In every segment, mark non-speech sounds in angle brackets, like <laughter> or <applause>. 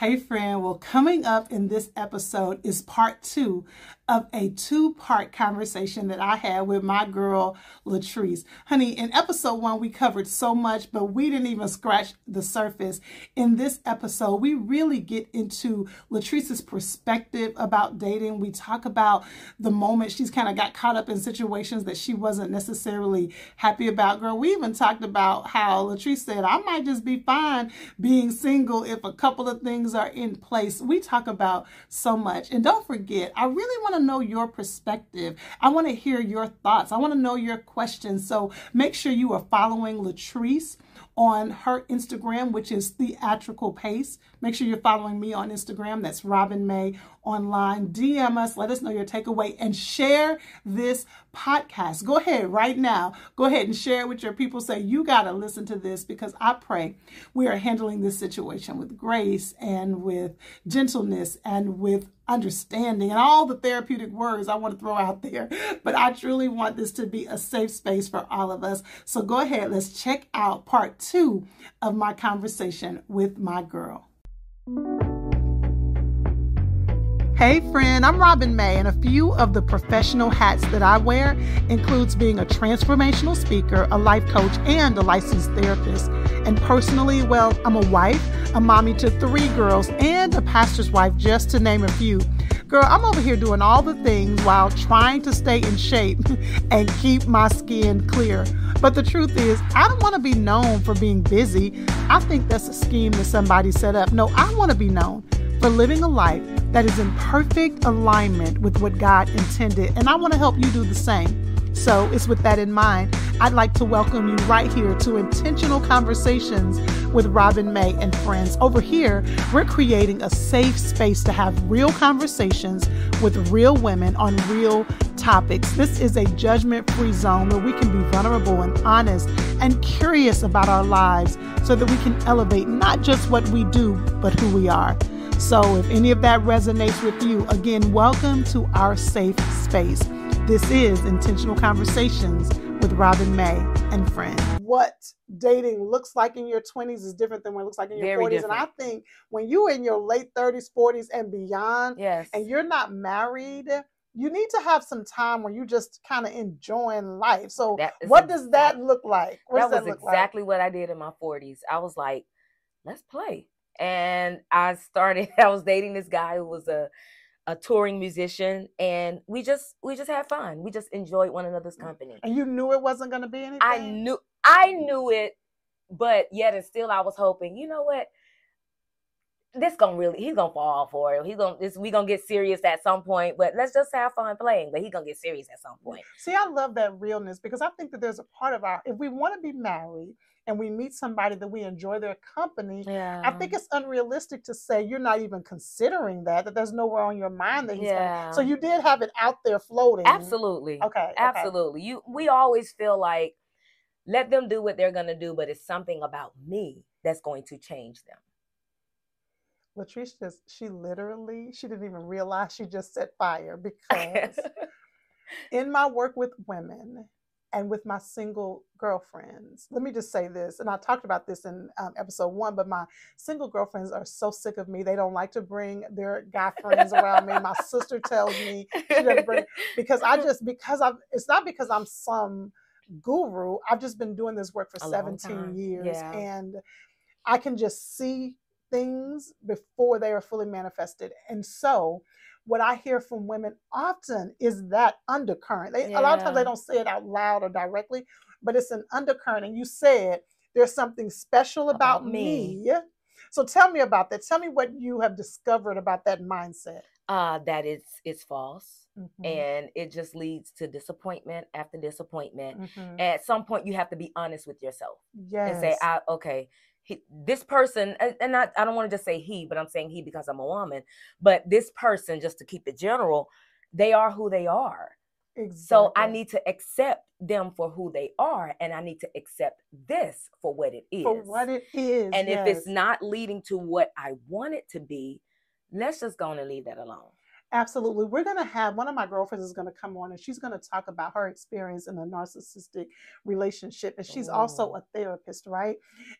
Hey, friend. Well, coming up in this episode is part two of a two part conversation that I had with my girl, Latrice. Honey, in episode one, we covered so much, but we didn't even scratch the surface. In this episode, we really get into Latrice's perspective about dating. We talk about the moment she's kind of got caught up in situations that she wasn't necessarily happy about. Girl, we even talked about how Latrice said, I might just be fine being single if a couple of things are in place. We talk about so much. And don't forget, I really want to know your perspective. I want to hear your thoughts. I want to know your questions. So make sure you are following Latrice on her Instagram, which is Theatrical Pace. Make sure you're following me on Instagram. That's Robin May Online. DM us, let us know your takeaway, and share this podcast. Go ahead right now. Go ahead and share it with your people. Say, you got to listen to this because I pray we are handling this situation with grace and with gentleness and with understanding and all the therapeutic words I want to throw out there. But I truly want this to be a safe space for all of us. So go ahead, let's check out part two of my conversation with my girl. Hey friend, I'm Robin May, and a few of the professional hats that I wear includes being a transformational speaker, a life coach, and a licensed therapist. And personally, well, I'm a wife, a mommy to three girls, and a pastor's wife, just to name a few. Girl, I'm over here doing all the things while trying to stay in shape <laughs> and keep my skin clear. But the truth is, I don't want to be known for being busy. I think that's a scheme that somebody set up. No, I want to be known for living a life that is in perfect alignment with what God intended. And I want to help you do the same. So it's with that in mind, I'd like to welcome you right here to Intentional Conversations with Robin May and friends. Over here, we're creating a safe space to have real conversations with real women on real topics. This is a judgment free zone where we can be vulnerable and honest and curious about our lives so that we can elevate not just what we do, but who we are. So, if any of that resonates with you, again, welcome to our safe space. This is Intentional Conversations with Robin May and friends. What dating looks like in your 20s is different than what it looks like in your Very 40s. different. And I think when you're in your late 30s, 40s, and beyond, Yes. and you're not married, you need to have some time where you just kind of enjoying life. So, That is what does that look like? What that was that look like? exactly what I did in my 40s. I was like, let's play. And I started, <laughs> I was dating this guy who was a a touring musician and we just we just had fun. We just enjoyed one another's mm. company. And you knew it wasn't going to be anything? I knew I knew it, but yet and still I was hoping, you know what? This gonna really he's gonna fall for it. He's gonna this we gonna get serious at some point, but let's just have fun playing. But he gonna get serious at some point. See, I love that realness because I think that there's a part of our, if we want to be married and we meet somebody that we enjoy their company, Yeah. I think it's unrealistic to say you're not even considering that, that there's nowhere on your mind that he's yeah. So you did have it out there floating. Absolutely. Okay. okay. Absolutely. You we always feel like let them do what they're gonna do, but it's something about me that's going to change them. Latrice just, she literally, she didn't even realize she just set fire <laughs> because in my work with women and with my single girlfriends, let me just say this, and I talked about this in um, episode one, but my single girlfriends are so sick of me. They don't like to bring their guy <laughs> friends around me. My sister tells me she doesn't bring <laughs> because I just because I've it's not because I'm some guru. I've just been doing this work for A 17 years Yeah. and I can just see things before they are fully manifested. And so what I hear from women often is that undercurrent. They, A lot of times they don't say it out loud or directly, but it's an undercurrent. And you said there's something special about, About me. me. So tell me about that. Tell me what you have discovered about that mindset. uh that it's it's false Mhm, and it just leads to disappointment after disappointment. mhm. At some point you have to be honest with yourself Yes. and say, I okay, he, this person, and, and I, I don't want to just say he, but I'm saying he because I'm a woman. But this person, just to keep it general, they are who they are. So I need to accept them for who they are, and I need to accept this for what it is. for what it is. and if it's not leading to what I want it to be, let's just go on and leave that alone. Absolutely. We're going to have one of my girlfriends is going to come on and she's going to talk about her experience in a narcissistic relationship. And she's also a therapist, right?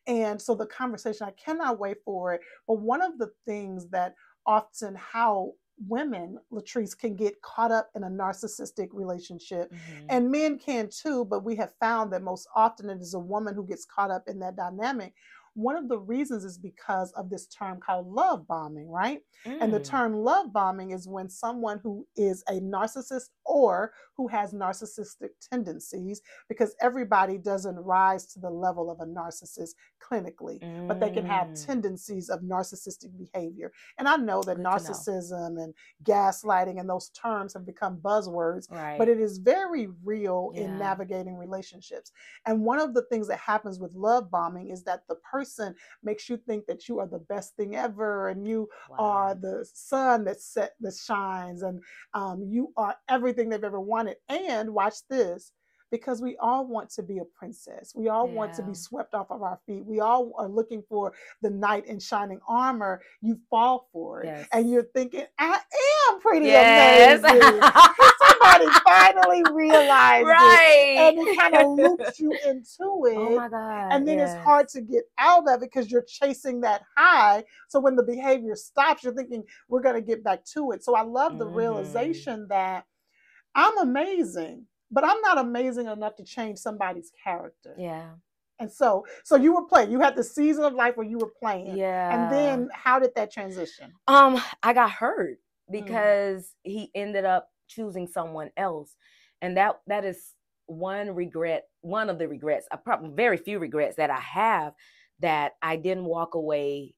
And so the conversation, I cannot wait for it. But one of the things that often how women, Latrice, can get caught up in a narcissistic relationship Mhm. and men can too, but we have found that most often it is a woman who gets caught up in that dynamic. One of the reasons is because of this term called love bombing, right? And the Mm. term love bombing is when someone who is a narcissist or who has narcissistic tendencies, because everybody doesn't rise to the level of a narcissist clinically, but they can have Mm. tendencies of narcissistic behavior. And I know that Good to know. narcissism and gaslighting and those terms have become buzzwords, Right. but it is very real in navigating relationships. And one of the things that happens with love bombing is that the person makes you think that you are the best thing ever and you are the sun that set that shines and um, you are everything they've ever wanted. And watch this. Because we all want to be a princess. We all want to be swept off of our feet. We all are looking for the knight in shining armor. You fall for it. Yes. And you're thinking, I am pretty Yes. amazing. <laughs> Somebody finally realized it. right. And it kind of <laughs> loops you into it. Oh my God. and then yes. it's hard to get out of it because you're chasing that high. So when the behavior stops, you're thinking, we're going to get back to it. So I love the Mhm. realization that I'm amazing, but I'm not amazing enough to change somebody's character. Yeah. And so, so you were playing. You had the season of life where you were playing. Yeah. And then how did that transition? Um, I got hurt Mm. because he ended up choosing someone else, and that that is one regret, one of the regrets, a probably very few regrets that I have that I didn't walk away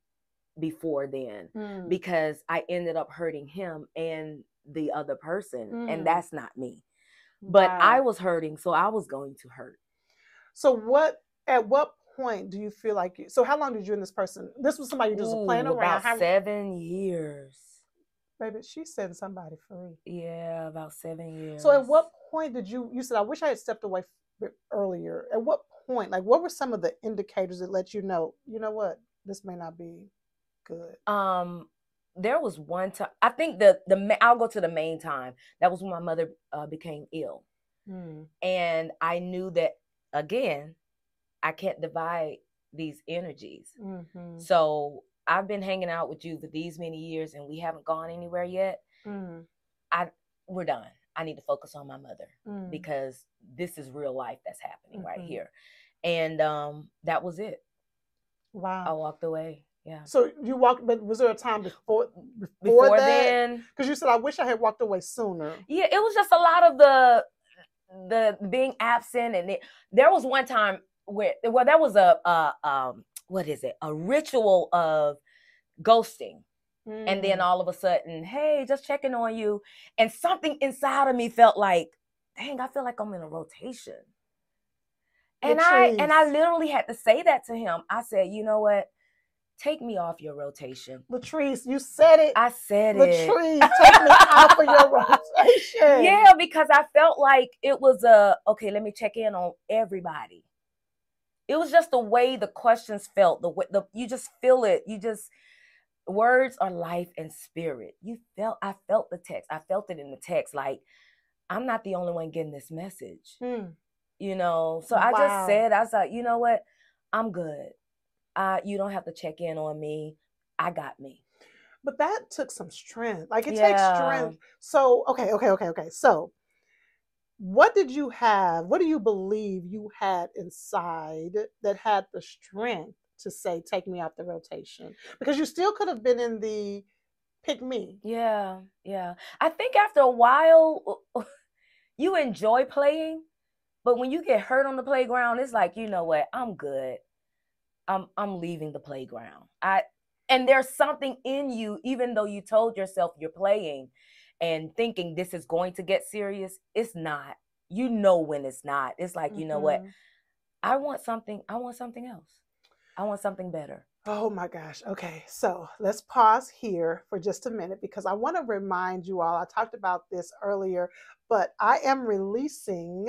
before then Mm. because I ended up hurting him and the other person, Mm. and that's not me. But I was hurting, so I was going to hurt. So what? At what point do you feel like? You, so how long did you and this person? This was somebody you just was playing around. about How, seven years. baby, she setting somebody free. Yeah, about seven years. So at what point did you? You said I wish I had stepped away earlier. At what point? Like, what were some of the indicators that let you know? You know what? This may not be good. um there was one time i think the the i'll go to the main time that was when my mother uh, became ill Mm. and i knew that again i can't divide these energies hmm so i've been hanging out with you for these many years and we haven't gone anywhere yet Mm. we're done i need to focus on my mother Mm. because this is real life that's happening right Mhm. here and um that was it Wow. i walked away yeah. So you walked, but was there a time before before, before that? then? Because you said I wish I had walked away sooner. yeah it was just a lot of the the being absent and it, there was one time where well there was a, a um what is it? A ritual of ghosting. And then Mm. all of a sudden hey just checking on you. And something inside of me felt like dang i feel like i'm in a rotation. And i and i literally had to say that to him. I said you know what take me off your rotation Latrice, you said it. i said it Latrice, take me off of your rotation. <laughs> Yeah, because I felt like it was a okay, let me check in on everybody. It was just the way the questions felt, the way the you just feel it. You just words are life and spirit. You felt I felt the text. I felt it in the text like I'm not the only one getting this message. Mm. You know. So I Wow. just said I was like, "You know what? I'm good. Uh you don't have to check in on me. I got me." But that took some strength. Like it takes strength. So, okay, okay, okay, okay. So, what did you have? What do you believe you had inside that had the strength to say, take me off the rotation? Because you still could have been in the pick me. Yeah, yeah. I think after a while, <laughs> you enjoy playing, but when you get hurt on the playground, it's like, you know what? I'm good. I'm I'm leaving the playground. I and there's something in you, even though you told yourself you're playing and thinking this is going to get serious, it's not. You know when it's not. It's like, you know what? Mhm. I want something, I want something else. I want something better. Oh my gosh. Okay. So let's pause here for just a minute because I want to remind you all. I talked about this earlier but I am releasing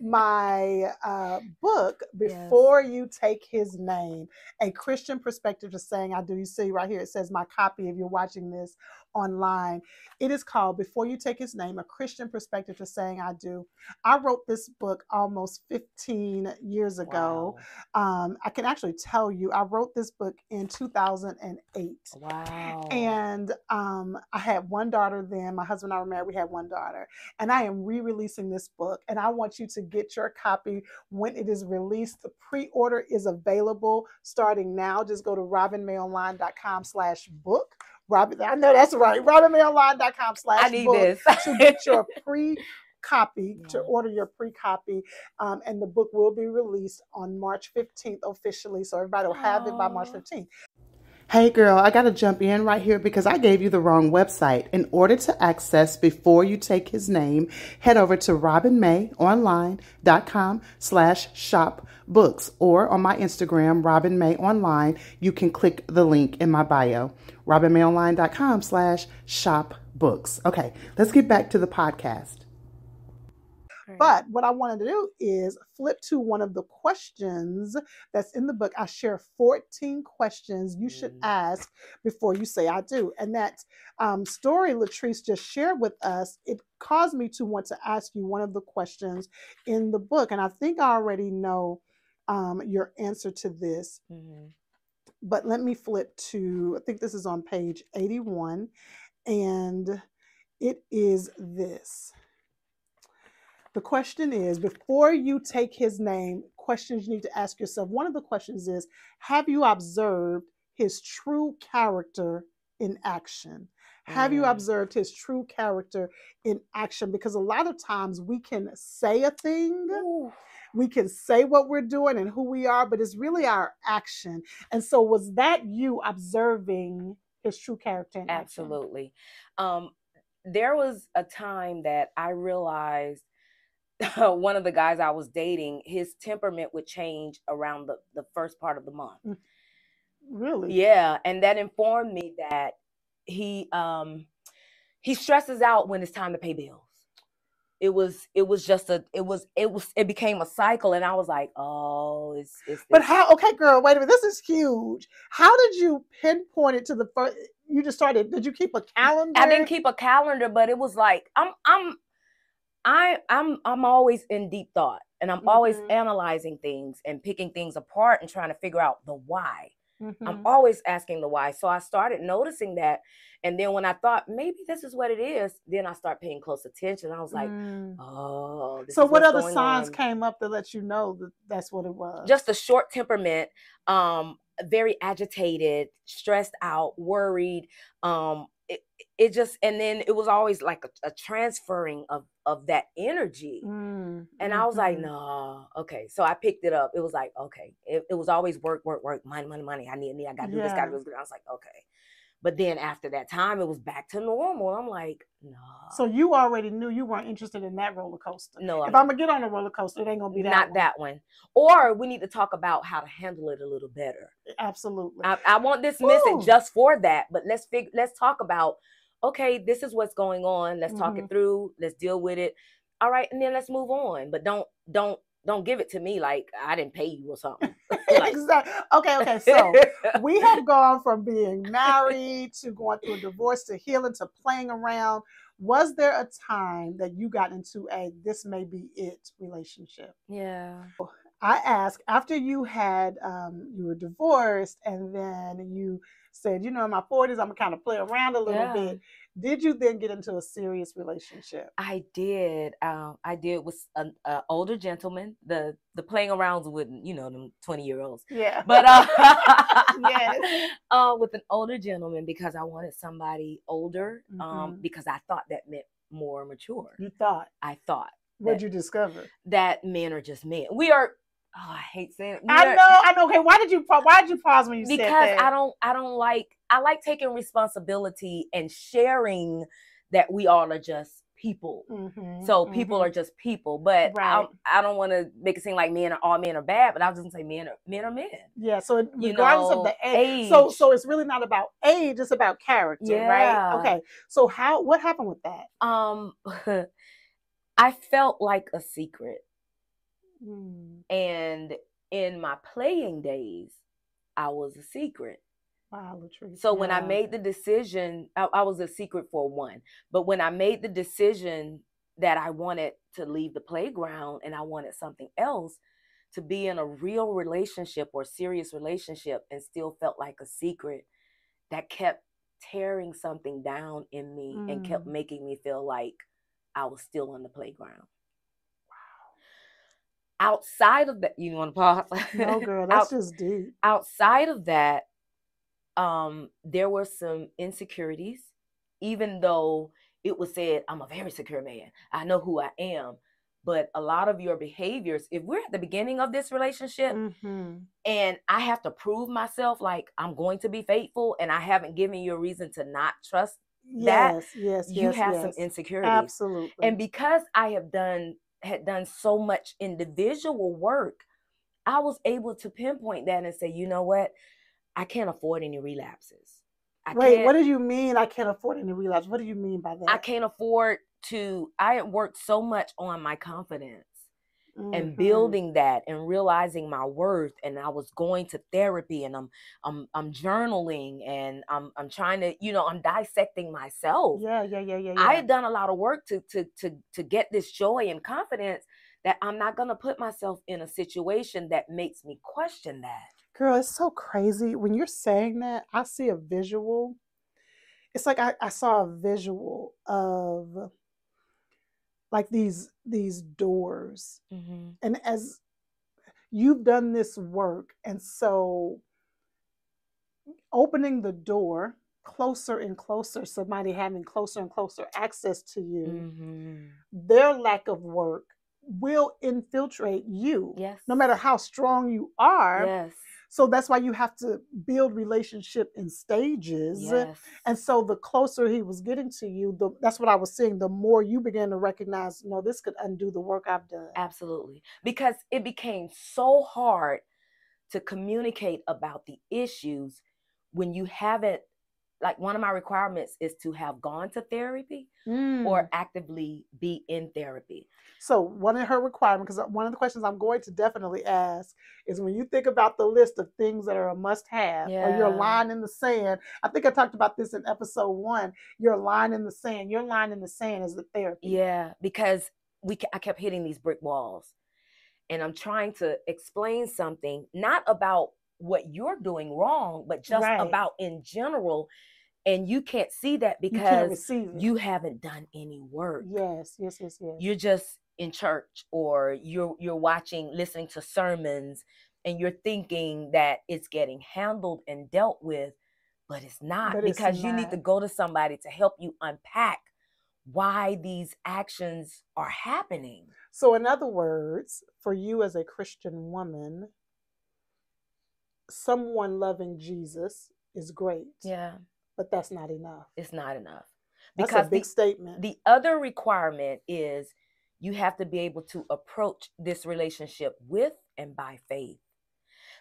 my uh, book before yes. you take his name, a Christian perspective to saying I do. You see right here, it says my copy. If you're watching this online, it is called Before You Take His Name, a Christian perspective to saying I do. I wrote this book almost 15 years ago. Wow. Um, I can actually tell you, I wrote this book in 2008. Wow. And um, I had one daughter then. My husband and I were married. We had one daughter. And I am re releasing this book. And I want you to get your copy when it is released. The pre order is available starting now. Just go to robinmayonline.com slash book Robin, I know that's right. RobinMayOnline.com slash I need book this. to get your <laughs> pre copy to order your pre copy, um, and the book will be released on March 15th officially. So everybody will have Aww. it by March 15th. Hey girl, I got to jump in right here because I gave you the wrong website. In order to access before you take his name, head over to robinmayonline.com slash shop books or on my Instagram, Robin Online, you can click the link in my bio, robinmayonline.com slash shop books. Okay, let's get back to the podcast. But what I wanted to do is flip to one of the questions that's in the book. I share 14 questions you should mm. ask before you say I do. And that um, story Latrice just shared with us, it caused me to want to ask you one of the questions in the book. And I think I already know um, your answer to this. Mm-hmm. But let me flip to, I think this is on page 81. And it is this. The question is before you take his name, questions you need to ask yourself. One of the questions is Have you observed his true character in action? Have you mm. observed his true character in action? Because a lot of times we can say a thing, Ooh. we can say what we're doing and who we are, but it's really our action. And so, was that you observing his true character? Absolutely. Um, there was a time that I realized <laughs> one of the guys I was dating, his temperament would change around the, the first part of the month. Mm. Really? Yeah. And that informed me that he um he stresses out when it's time to pay bills. It was it was just a it was it was it became a cycle and I was like, oh, it's it's But how okay, girl, wait a minute, this is huge. How did you pinpoint it to the first you just started did you keep a calendar? I didn't keep a calendar, but it was like I'm I'm I I'm I'm always in deep thought and I'm mm-hmm. always analyzing things and picking things apart and trying to figure out the why. Mm-hmm. I'm always asking the why. So I started noticing that. And then when I thought maybe this is what it is, then I start paying close attention. I was like, mm. oh. so what other signs on. came up to let you know that that's what it was? Just a short temperament, um, very agitated, stressed out, worried, um, it, just and then it was always like a, a transferring of of that energy. Mm, and i was like mm-hmm. no okay. So i picked it up. It was like okay. It, it was always work work work money money money. I need need i gotta do yeah. this gotta do this i was like okay but then after that time, it was back to normal. I'm like, no. So you already knew you weren't interested in that roller coaster. No. If I'm, gonna get on a roller coaster, it ain't gonna be that. Not one. that one. Or we need to talk about how to handle it a little better. Absolutely. I, I won't dismiss it just for that, but let's fig- let's talk about. Okay, this is what's going on. Let's mm-hmm. talk it mm-hmm. through. Let's deal with it. All right, and then let's move on. But don't don't don't give it to me like I didn't pay you or something. <laughs> <laughs> like, exactly. Okay, okay. <laughs> So we have gone from being married to going through a divorce to healing to playing around. Was there a time that you got into a this may be it relationship? Yeah. I asked after you had um, you were divorced and then you said, you know, in my 40s, I'm gonna kind of play around a little yeah. bit. Did you then get into a serious relationship? I did. Um, I did with an older gentleman. The the playing arounds with you know them 20 year olds. Yeah. But uh, <laughs> yes. <laughs> uh, with an older gentleman because I wanted somebody older. Um, mm-hmm. Um, because I thought that meant more mature. You thought. I thought. What'd you discover? That men are just men. We are Oh, I hate saying it. I know, I know. Okay, why did you why did you pause when you because said that? Because I don't I don't like I like taking responsibility and sharing that we all are just people. Mm-hmm, so people mm-hmm. are just people. But right. I, I don't want to make it seem like men are all men are bad, but I was just gonna say men are men are men. Yeah. So regardless know, of the age, age, so so it's really not about age, it's about character, yeah. right? Okay. So how what happened with that? Um <laughs> I felt like a secret. Mm. And in my playing days, I was a secret. Wow, Latrice. So when I made the decision, I, I was a secret for one. But when I made the decision that I wanted to leave the playground and I wanted something else, to be in a real relationship or serious relationship and still felt like a secret, that kept tearing something down in me and kept Mm. making me feel like I was still on the playground. Wow. Outside of that, you want to pause? No, girl, <laughs> that's Out- just deep. outside of that, um, there were some insecurities, even though it was said, I'm a very secure man. I know who I am. But a lot of your behaviors, if we're at the beginning of this relationship hmm and I have to prove myself like I'm going to be faithful and I haven't given you a reason to not trust, That, Yes, yes, you yes, have yes. some insecurities. Absolutely. And because I have done had done so much individual work, I was able to pinpoint that and say, you know what? I can't afford any relapses. I Wait, what do you mean? I can't afford any relapse. What do you mean by that? I can't afford to I had worked so much on my confidence and Mhm. building that and realizing my worth and I was going to therapy and I'm I'm I'm journaling and I'm I'm trying to, you know, I'm dissecting myself. Yeah, yeah, yeah, yeah, yeah. I had done a lot of work to to to to get this joy and confidence that I'm not going to put myself in a situation that makes me question that. Girl, it's so crazy. When you're saying that, I see a visual. It's like I, I saw a visual of like these these doors. Mm-hmm. And as you've done this work, and so opening the door closer and closer, somebody having closer and closer access to you, Mm-hmm. their lack of work will infiltrate you. Yes. No matter how strong you are. Yes. So that's why you have to build relationship in stages. Yes. And so the closer he was getting to you, the that's what I was seeing, the more you began to recognize, no, this could undo the work I've done. Absolutely. Because it became so hard to communicate about the issues when you haven't like one of my requirements is to have gone to therapy Mm. or actively be in therapy. so one of her requirements, because one of the questions I'm going to definitely ask is when you think about the list of things that are a must-have or your Yeah. line in the sand. I think I talked about this in episode one. Your line in the sand. Your line in the sand is the therapy. Yeah, because we I kept hitting these brick walls. And I'm trying to explain something not about what you're doing wrong, but just Right. about in general and you can't see that because it. you haven't done any work. Yes, yes, yes, yes. you're just in church or you're you're watching listening to sermons and you're thinking that it's getting handled and dealt with but it's not But it's because you need to go to somebody to help you unpack why these actions are happening So, in other words, for you as a Christian woman, someone loving Jesus is great. yeah But that's not enough. it's not enough That's because a big the, statement. the other requirement is you have to be able to approach this relationship with and by faith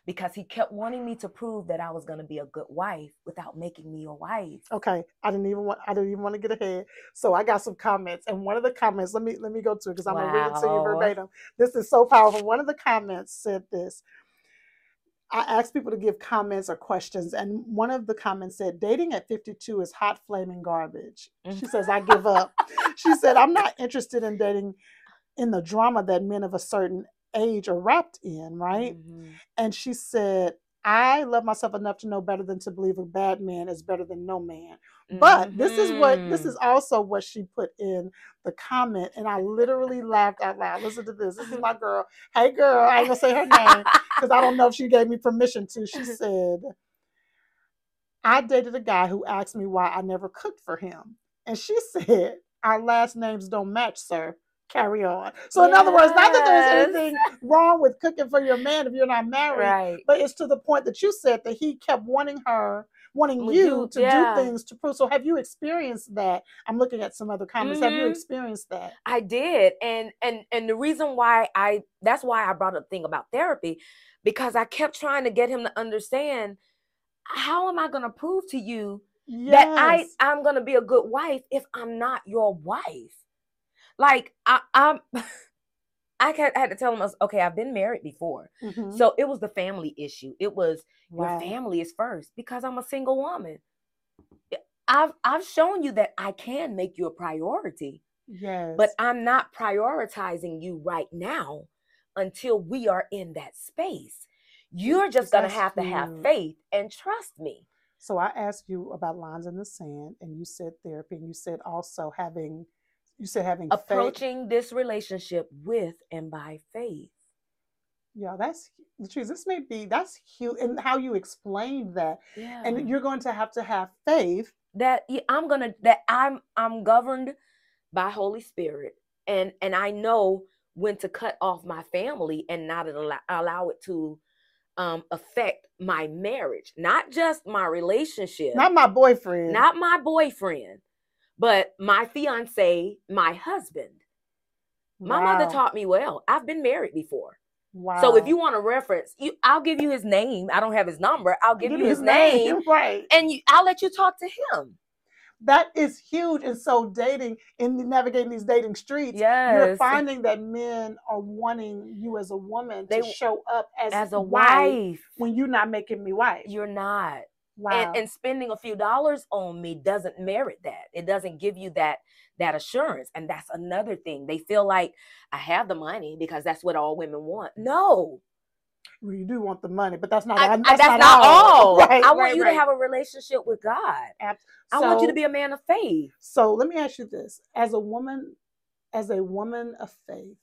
because he kept wanting me to prove that I was going to be a good wife without making me a wife. okay, I didn't even want. I didn't even want to get ahead. So I got some comments, and one of the comments. Let me let me go to it because I'm gonna read it to you verbatim. This is so powerful. One of the comments said this. I asked people to give comments or questions, and one of the comments said, "Dating at 52 is hot flaming garbage." She says, "I give up." <laughs> <laughs> she said, "I'm not interested in dating in the drama that men of a certain age are wrapped in, right?" Mhm. And she said, "I love myself enough to know better than to believe a bad man is better than no man." But this is what this Mhm. is also what she put in the comment, and I literally laughed out loud. Listen to this. This is my girl. Hey, girl. I ain't gonna say her name <laughs> because I don't know if she gave me permission to. She <laughs> said, I dated a guy who asked me why I never cooked for him. And she <laughs> said, Our last names don't match, sir. Carry on. So, in other words, not that there's anything wrong with cooking for your man if you're not married, right. but it's to the point that you said that he kept wanting her, wanting Would you you- to yeah. do things to prove. So, have you experienced that? I'm looking at some other comments. Have you Mhm. experienced that? I did. And and and the reason why I that's why I brought up the thing about therapy because I kept trying to get him to understand how am I going to prove to you that I I'm going to be a good wife if I'm not your wife? Like I, I'm, <laughs> I had, to tell him, I was, okay, I've been married before, Mhm. so it was the family issue. It was Wow. your family is first because I'm a single woman. I've I've shown you that I can make you a priority, Yes. but I'm not prioritizing you right now until we are in that space. You're just gonna have to have faith and trust me. So I asked you about lines in the sand, and you said therapy, and you said also having, you said having faith. Approaching this relationship with and by faith. Yeah, that's Latrice. This may be that's huge, and how you explained that, Yeah. and you're going to have to have faith. that I'm gonna that I'm I'm governed by Holy Spirit and and I know when to cut off my family and not allow, allow it to um affect my marriage, not just my relationship, Not my boyfriend. not my boyfriend, but my fiance, my husband. My mother taught me well. I've been married before. Wow. So if you want a reference, you I'll give you his name. I don't have his number. I'll give, Give you me his name <laughs> right? and you I'll let you talk to him. That is huge. And so dating in navigating these dating streets, Yes. you're finding that men are wanting you as a woman They- to show up as, as a wife wife. when you're not making me wife. You're not. Wow. And and spending a few dollars on me doesn't merit that. It doesn't give you that that assurance. And that's another thing. They feel like I have the money because that's what all women want. No. Well, you do want the money, but that's not. I- I- that's, not, all. <laughs> Right, I want right, you right. to have a relationship with God. I want you to be a man of faith. So let me ask you this: as a woman, as a woman of faith,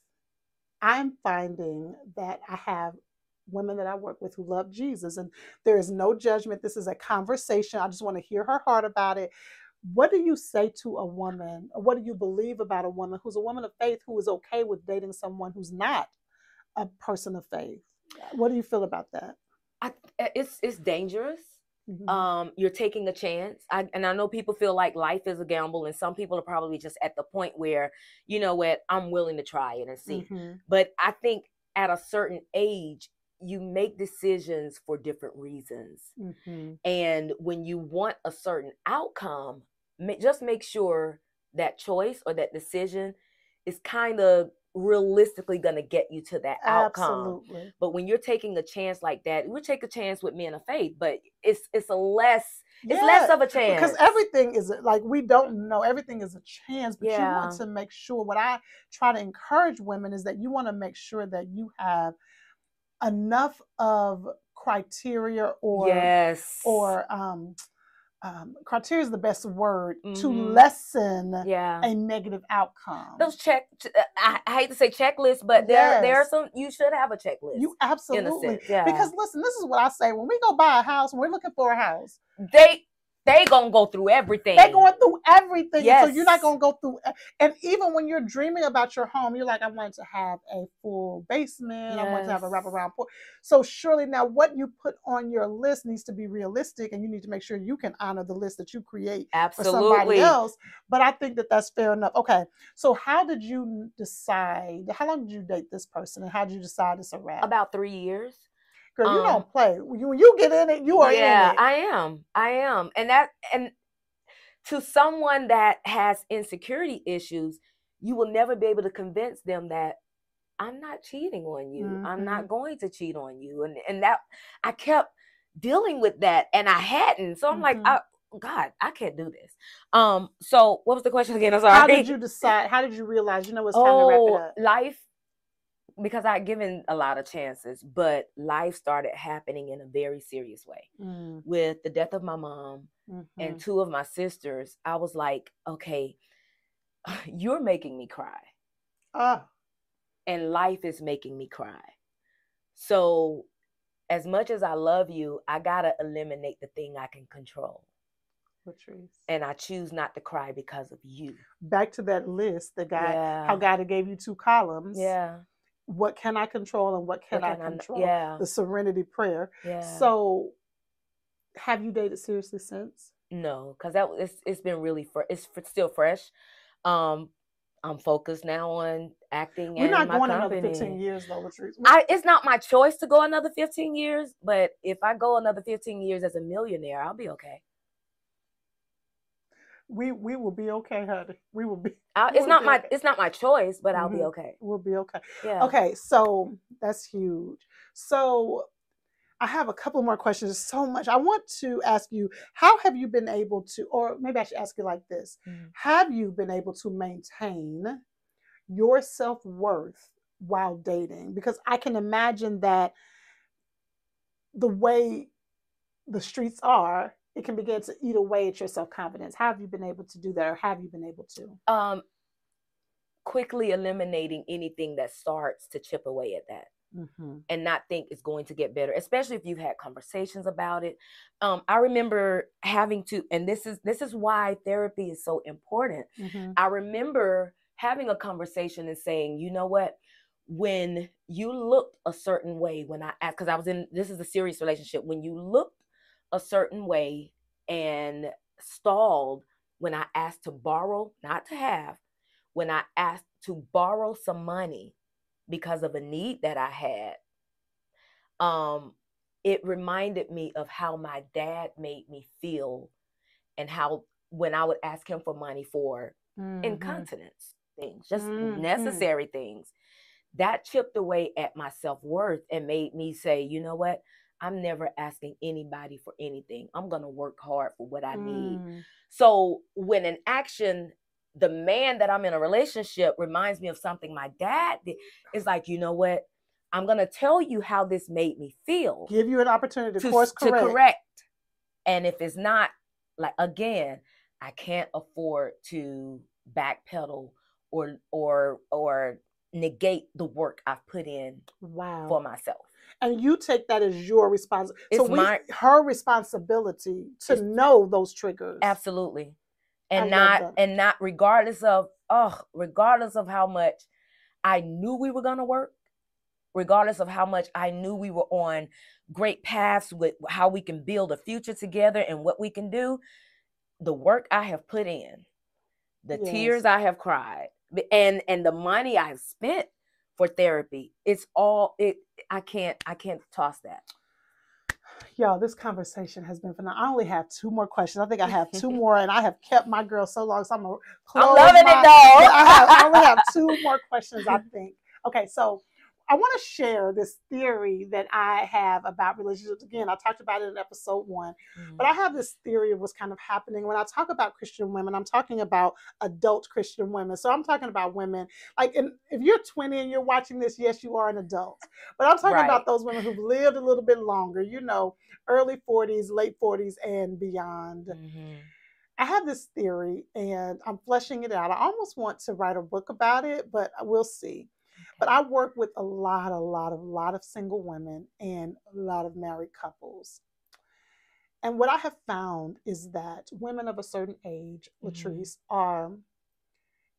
I'm finding that I have women that I work with who love Jesus, and there is no judgment. This is a conversation. I just want to hear her heart about it. What do you say to a woman, or what do you believe about a woman who's a woman of faith who is okay with dating someone who's not a person of faith? What do you feel about that? I, eh, it's it's dangerous. Mhm. Um, you're taking a chance. I, and I know people feel like life is a gamble, and some people are probably just at the point where, you know what, I'm willing to try it and see. Mhm. But I think at a certain age, you make decisions for different reasons. Mhm. And when you want a certain outcome, just make sure that choice or that decision is kind of realistically going to get you to that outcome. Absolutely. But when you're taking a chance like that, we take a chance with men of faith, but it's it's a less it's less of a chance because everything is like we don't know everything is a chance but you want to make sure what i try to encourage women is that you want to make sure that you have enough of criteria or yes or um, um criteria is the best word to Mhm. lessen yeah a negative outcome those check ch- uh, I, I hate to say checklist, but there there are some you should have a checklist. you absolutely yeah. because listen this is what i say when we go buy a house when we're looking for a house they they gonna go through everything. They're going through everything. So you're not to go through. And even when you're dreaming about your home, you're like, I want to have a full basement. I want to have a Yes. wraparound porch. So surely now what you put on your list needs to be realistic and you need to make sure you can honor the list that you create for somebody else. But I think that that's fair enough. Okay. So how did you decide? How long did you date this person and how did you decide it's a wrap? About three years. Girl, you um, don't play. When you, when you get in it, you are yeah, in it. Yeah, I am. I am. And that and to someone that has insecurity issues, you will never be able to convince them that I'm not cheating on you. I'm Mm-hmm. not going to cheat on you. And and that I kept dealing with that and I hadn't. So I'm like, Mhm. I, God, I can't do this. Um, so what was the question again? I'm sorry. how did you decide? How did you realize, you know, it's time to wrap it oh, up? life because I'd given a lot of chances, but life started happening in a very serious way. Mm, With the death of my mom mhm. and two of my sisters, I was like, okay, <sighs> you're making me cry, Ah, and life is making me cry. So, as much as I love you, I gotta eliminate the thing I can control. Latrice. And I choose not to cry because of you. Back to that list, the guy, yeah. how God gave you two columns. yeah. What can I control and what can What I can I control? yeah. The serenity prayer. Yeah. So, have you dated seriously since? No, because that it's it's been really for it's f- still fresh. Um, I'm focused now on acting. We're not going company. another 15 years, though, Latrice. I it's not my choice to go another 15 years, but if I go another 15 years as a millionaire, I'll be okay. We we will be okay, honey. We will be. I, we'll it's not be my okay. it's not my choice, but I'll be Mhm. okay. We'll be okay. Yeah. Okay, so that's huge. So I have a couple more questions. There's So much. I want to ask you, how have you been able to, or maybe I should ask you like this: Mhm. Have you been able to maintain your self worth while dating? Because I can imagine that the way the streets are, it can begin to eat away at your self confidence. How have you been able to do that, or have you been able to? Um, quickly eliminating anything that starts to chip away at that. Mm-hmm. and not think it's going to get better, especially if you've had conversations about it. Um, I remember having to, and this is this is why therapy is so important. Mm-hmm. I remember having a conversation and saying, you know what, when you looked a certain way, when I asked, because I was in this is a serious relationship, when you looked a certain way and stalled when I asked to borrow, not to have, when I asked to borrow some money because of a need that I had, um, it reminded me of how my dad made me feel and how when I would ask him for money for Mm-hmm. incontinence things, just Mhm. necessary things, that chipped away at my self worth and made me say, you know what? I'm never asking anybody for anything. I'm going to work hard for what I need. Mm. So when an action, the man that I'm in a relationship reminds me of something my dad did, it's like, you know what? I'm gonna tell you how this made me feel Give you an opportunity to, to, course to correct. correct. And if it's not, like again, I can't afford to backpedal or or or negate the work I've put in Wow. for myself. And you take that as your responsibility. So we, my- her responsibility to know those triggers. Absolutely. And love not and not regardless of oh, regardless of how much I knew we were gonna work, regardless of how much I knew we were on great paths with how we can build a future together and what we can do, the work I have put in, the Yes. tears I have cried, and and the money I've spent for therapy, it's all it I can't I can't toss that. Y'all, this conversation has been phenomenal. I only have two more questions. I think I have two more, and I have kept my girl so long. So I'm gonna I'm close loving my- it though. I, have, I only have <laughs> two more questions, I think. Okay, so I want to share this theory that I have about relationships. Again, I talked about it in episode one, Mhm. but I have this theory of what's kind of happening. When I talk about Christian women, I'm talking about adult Christian women. So I'm talking about women, like, and if you're 20 and you're watching this, yes, you are an adult. But I'm talking Right. about those women who've lived a little bit longer, you know, early 40s, late 40s, and beyond. Mhm. I have this theory and I'm fleshing it out. I almost want to write a book about it, but we'll see. But I work with a lot, a lot, a lot of single women and a lot of married couples. And what I have found is that women of a certain age, Mhm. Latrice, are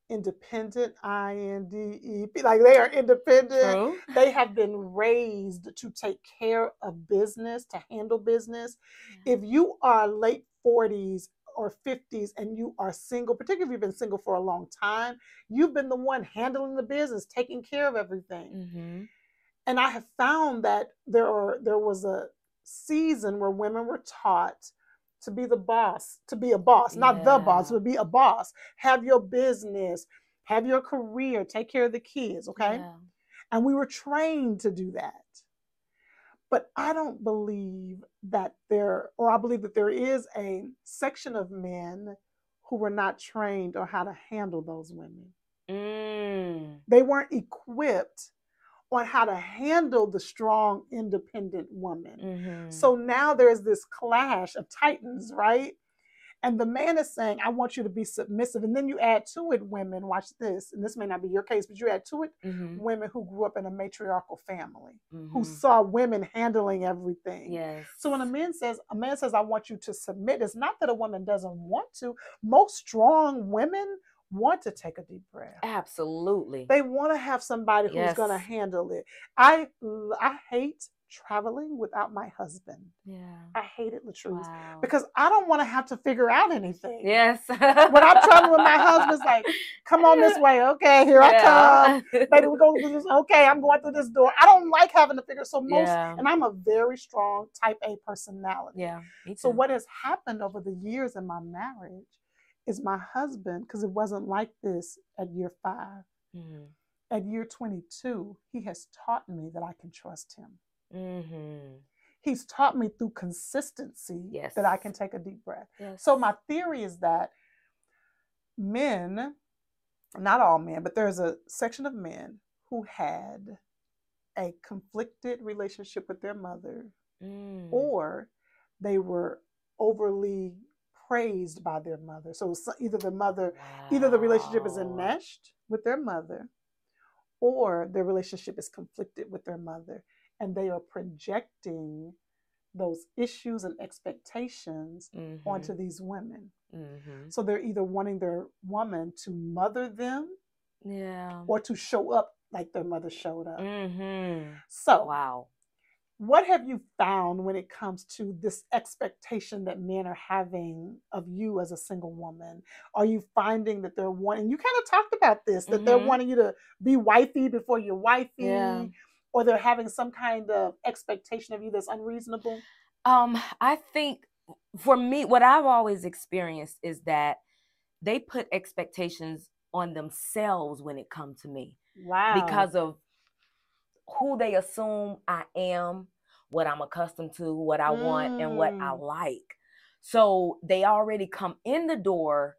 independent, I N D E P, like they are independent. True. They have been raised to take care of business, to handle business. If you are late 40s or 50s and you are single, particularly if you've been single for a long time, you've been the one handling the business, taking care of everything. Mhm. And I have found that there are there was a season where women were taught to be the boss, to be a boss, not the boss, Yeah. but be a boss. Have your business, have your career, take care of the kids, okay? Yeah. And we were trained to do that. But I don't believe that there, or I believe that there is a section of men who were not trained on how to handle those women. Mm. They weren't equipped on how to handle the strong, independent woman. Mhm. So now there's this clash of titans, right? And the man is saying, I want you to be submissive. And then you add to it women, watch this, and this may not be your case, but you add to it Mhm. women who grew up in a matriarchal family, who Mhm. saw women handling everything. Yes. So when a man says, a man says, I want you to submit, it's not that a woman doesn't want to. Most strong women want to take a deep breath. absolutely. They want to have somebody who's going to handle it. I I hate traveling without my husband. yeah. I hated Latrice, Wow. because I don't want to have to figure out anything. yes. When I'm traveling with my husband's like, come on this way. Okay, here I come. Yeah. <laughs> Baby, we're going through this. Okay, I'm going through this door. I don't like having to figure. So most, Yeah. and I'm a very strong type A personality. yeah. So what has happened over the years in my marriage is my husband because it wasn't like this at year 5. Mhm. At year 22, he has taught me that I can trust him. Mhm. He's taught me through consistency yes. that I can take a deep breath. Yes. So my theory is that men, not all men, but there's a section of men who had a conflicted relationship with their mother, Mm. or they were overly praised by their mother. So either the mother, either the relationship is enmeshed with their mother, or their relationship is conflicted with their mother, and they are projecting those issues and expectations onto Mhm. these women. Mhm. So they're either wanting their woman to mother them Yeah. or to show up like their mother showed up. Mhm. So, Wow. what have you found when it comes to this expectation that men are having of you as a single woman? Are you finding that they're wanting, you kind of talked about this, that they're Mhm. wanting you to be wifey before you're wifey, Yeah. Or they're having some kind of expectation of you that's unreasonable? Um, I think for me, what I've always experienced is that they put expectations on themselves when it comes to me Wow. because of who they assume I am, what I'm accustomed to, what I want, and what I Mm. like. So they already come in the door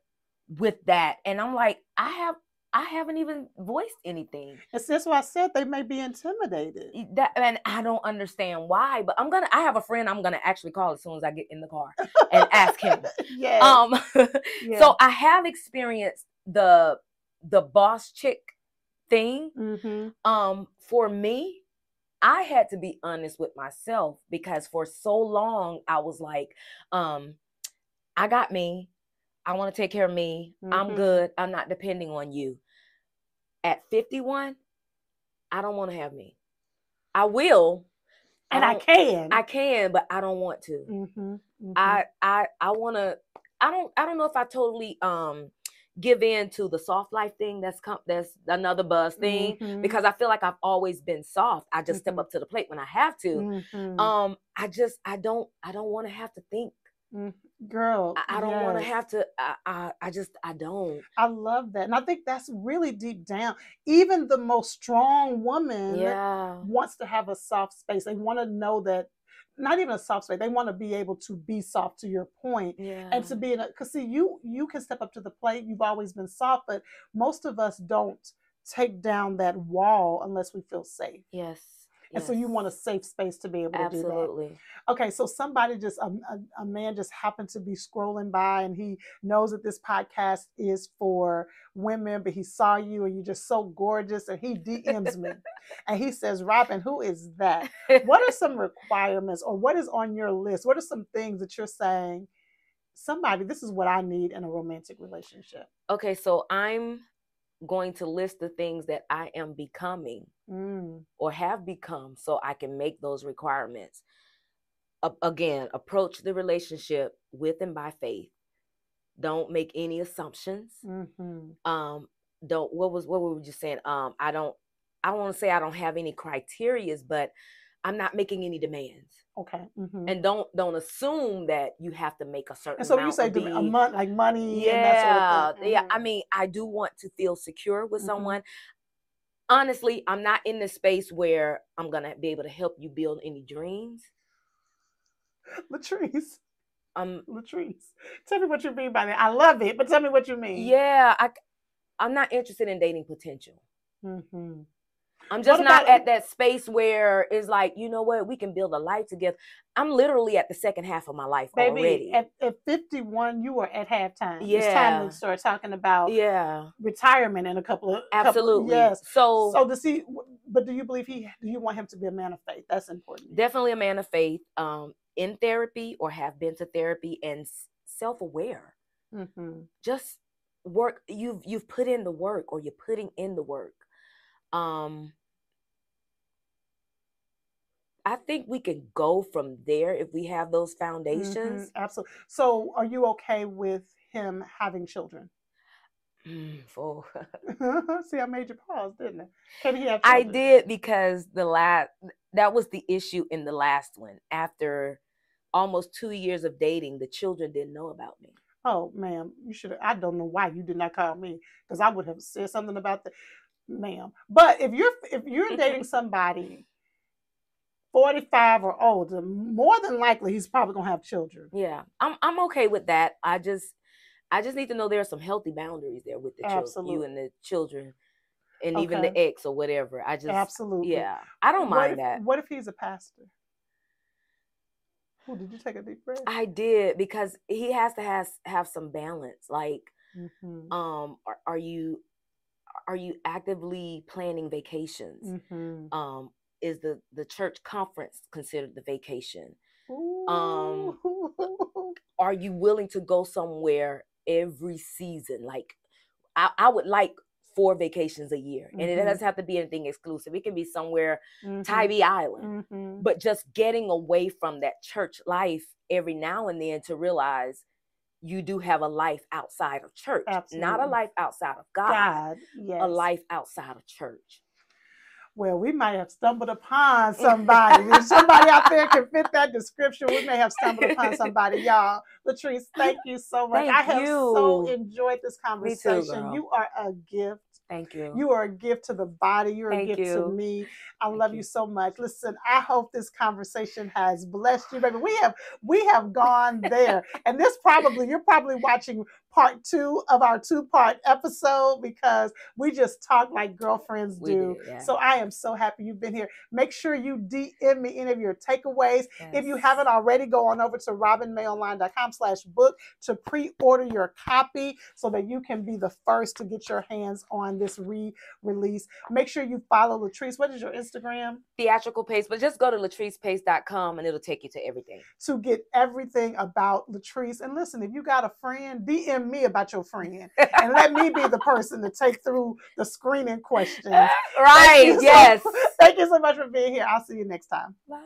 with that, and I'm like, I have, I haven't even voiced anything. It's that's why I said they may be intimidated. That, and I don't understand why, but I'm gonna. I have a friend I'm gonna actually call as soon as I get in the car and ask him. <laughs> yes. Um, <laughs> yeah. so I have experienced the the boss chick thing. Mhm. Um, for me, I had to be honest with myself because for so long I was like, um, I got me. I want to take care of me. I'm Mhm. good. I'm not depending on you. At 51, I don't want to have me. I will, and I don't- can. I can, but I don't want to. Mhm, mhm. I I I want to. I don't. I don't know if I totally um give in to the soft life thing. That's com- that's another buzz thing Mhm, because I feel like I've always been soft. I just Mhm. step up to the plate when I have to. mhm, Um, I just I don't I don't want to have to think. Mhm. girl, I, I don't want to have to. I, I I just I don't. I love that, and I think that's really deep down. Even the most strong woman Yeah. wants to have a soft space. They want to know that, not even a soft space. They want to be able to be soft. To your point, Yeah. and to be in a because see you you can step up to the plate you've always been soft but most of us don't take down that wall unless we feel safe yes. And so you want a safe space to be able to do that. Absolutely. okay so somebody just a, a, a man just happened to be scrolling by and he knows that this podcast is for women but he saw you and you're just so gorgeous and he dms me <laughs> and he says robin who is that? What are some <laughs> requirements or what is on your list? What are some things that you're saying somebody this is what i need in a romantic relationship? Okay, so I'm going to list the things that I am becoming mm. or have become so I can make those requirements. A- again, approach the relationship with and by faith. Don't make any assumptions. hmm Um, don't what was what were we just saying? Um, I don't I don't want to say I don't have any criterias, but I'm not making any demands. okay hmm And don't don't assume that you have to make a certain and so you say a month like money yeah, and that sort of thing yeah. I Mhm. mean, I do want to feel secure with Mhm. someone. Honestly, I'm not in the space where I'm gonna be able to help you build any dreams. latrice Um, latrice tell me what you mean by that i love it but tell me what you mean yeah, I I'm not interested in dating potential. hmm I'm just not about- at that space where it's like, you know what, we can build a life together. I'm literally at the second half of my life baby already. at, at 51 you were at halftime it's time Yeah. to start talking about yeah, retirement in a couple of couple- absolutely. yes So, so does he but do you believe he do you want him to be a man of faith that's important definitely a man of faith, um, in therapy or have been to therapy and self-aware. hmm Just work. You've you've put in the work, or you're putting in the work. Um, I think we can go from there if we have those foundations. absolutely so are you okay with him having children Mm, for- <laughs> <laughs> see i made you pause didn't it can he have I did because the last that was the issue in the last one. After almost two years of dating, the children didn't know about me. Oh, ma'am, you should. I don't know why you did not call me because I would have said something about that, ma'am. But if you're if you're dating somebody 45 or older, more than likely he's probably gonna have children. Yeah, I'm I'm okay with that. I just I just need to know there are some healthy boundaries there with the children, Absolutely. you and the children, and even the ex or whatever. I just Absolutely. yeah, I don't mind if, that. What if he's a pastor? Did you take a deep breath? I did because he has to have have some balance. Like, Mhm, um, are, are you are you actively planning vacations? mhm. Um, is the the church conference considered the vacation? Mm-hmm. um, <laughs> are you willing to go somewhere every season? Like, I, I would like four vacations a year, and it Mhm. doesn't have to be anything exclusive. It can be somewhere Mhm, Tybee Island, mhm. but just getting away from that church life every now and then to realize you do have a life outside of church, not a life outside of God, God, yes. a life outside of church. Well, we might have stumbled upon somebody. if somebody out there can fit that description, we may have stumbled upon <laughs> somebody. Y'all, Latrice, thank you so much. Thank I have so enjoyed this too, conversation. girl. you are a gift. Thank you. You are a gift to the body. You're a Thank gift to me. I Thank love you. you so much. Listen, I hope this conversation has blessed you, baby. We have we have gone there, and this probably you're probably watching part two of our two part episode because we just talk like girlfriends We do. yeah. So I am so happy you've been here. Make sure you DM me any of your takeaways. If you haven't already, go on over to robinmayonline.com slash book to pre-order your copy so that you can be the first to get your hands on this re-release. Make sure you follow Latrice. What is your Instagram? theatrical pace, but just go to latricepace.com and it'll take you to everything. To get everything about Latrice. And listen, if you got a friend, DM me about your friend. And let me be the person to take through the screening questions. <laughs> Thank right, you so- <laughs> yes. Thank you so much for being here. I'll see you next time. Bye.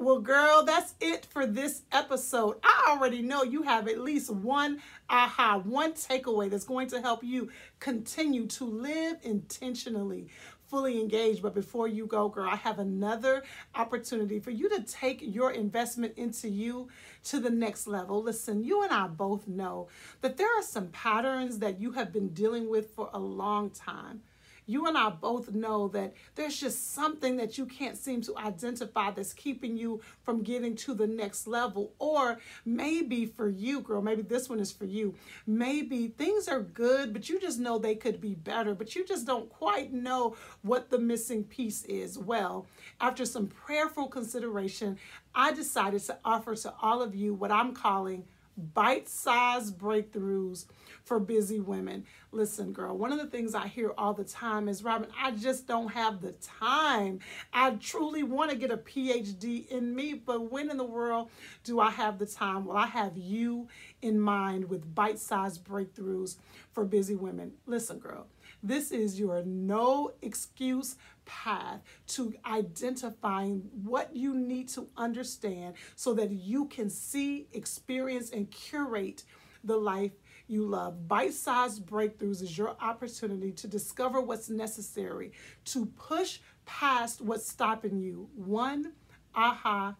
Well, girl, that's it for this episode. I already know you have at least one aha, one takeaway that's going to help you continue to live intentionally, fully engaged. But before you go, girl, I have another opportunity for you to take your investment into you to the next level. Listen, you and I both know that there are some patterns that you have been dealing with for a long time you and I both know that there's just something that you can't seem to identify that's keeping you from getting to the next level. Or maybe for you, girl, maybe this one is for you. Maybe things are good, but you just know they could be better, but you just don't quite know what the missing piece is. Well, after some prayerful consideration, I decided to offer to all of you what I'm calling bite sized breakthroughs for busy women. Listen, girl, one of the things I hear all the time is Robin, I just don't have the time. I truly want to get a PhD in me, but when in the world do I have the time? Well, I have you in mind with bite sized breakthroughs for busy women. Listen, girl. This is your no excuse path to identifying what you need to understand so that you can see, experience, and curate the life you love. Bite sized breakthroughs is your opportunity to discover what's necessary to push past what's stopping you, one aha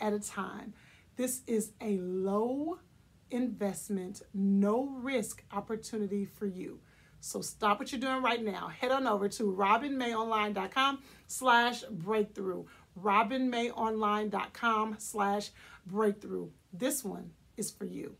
at a time. This is a low investment, no risk opportunity for you. So stop what you're doing right now. Head on over to robinmayonline.com slash breakthrough. robinmayonline.com slash breakthrough. This one is for you.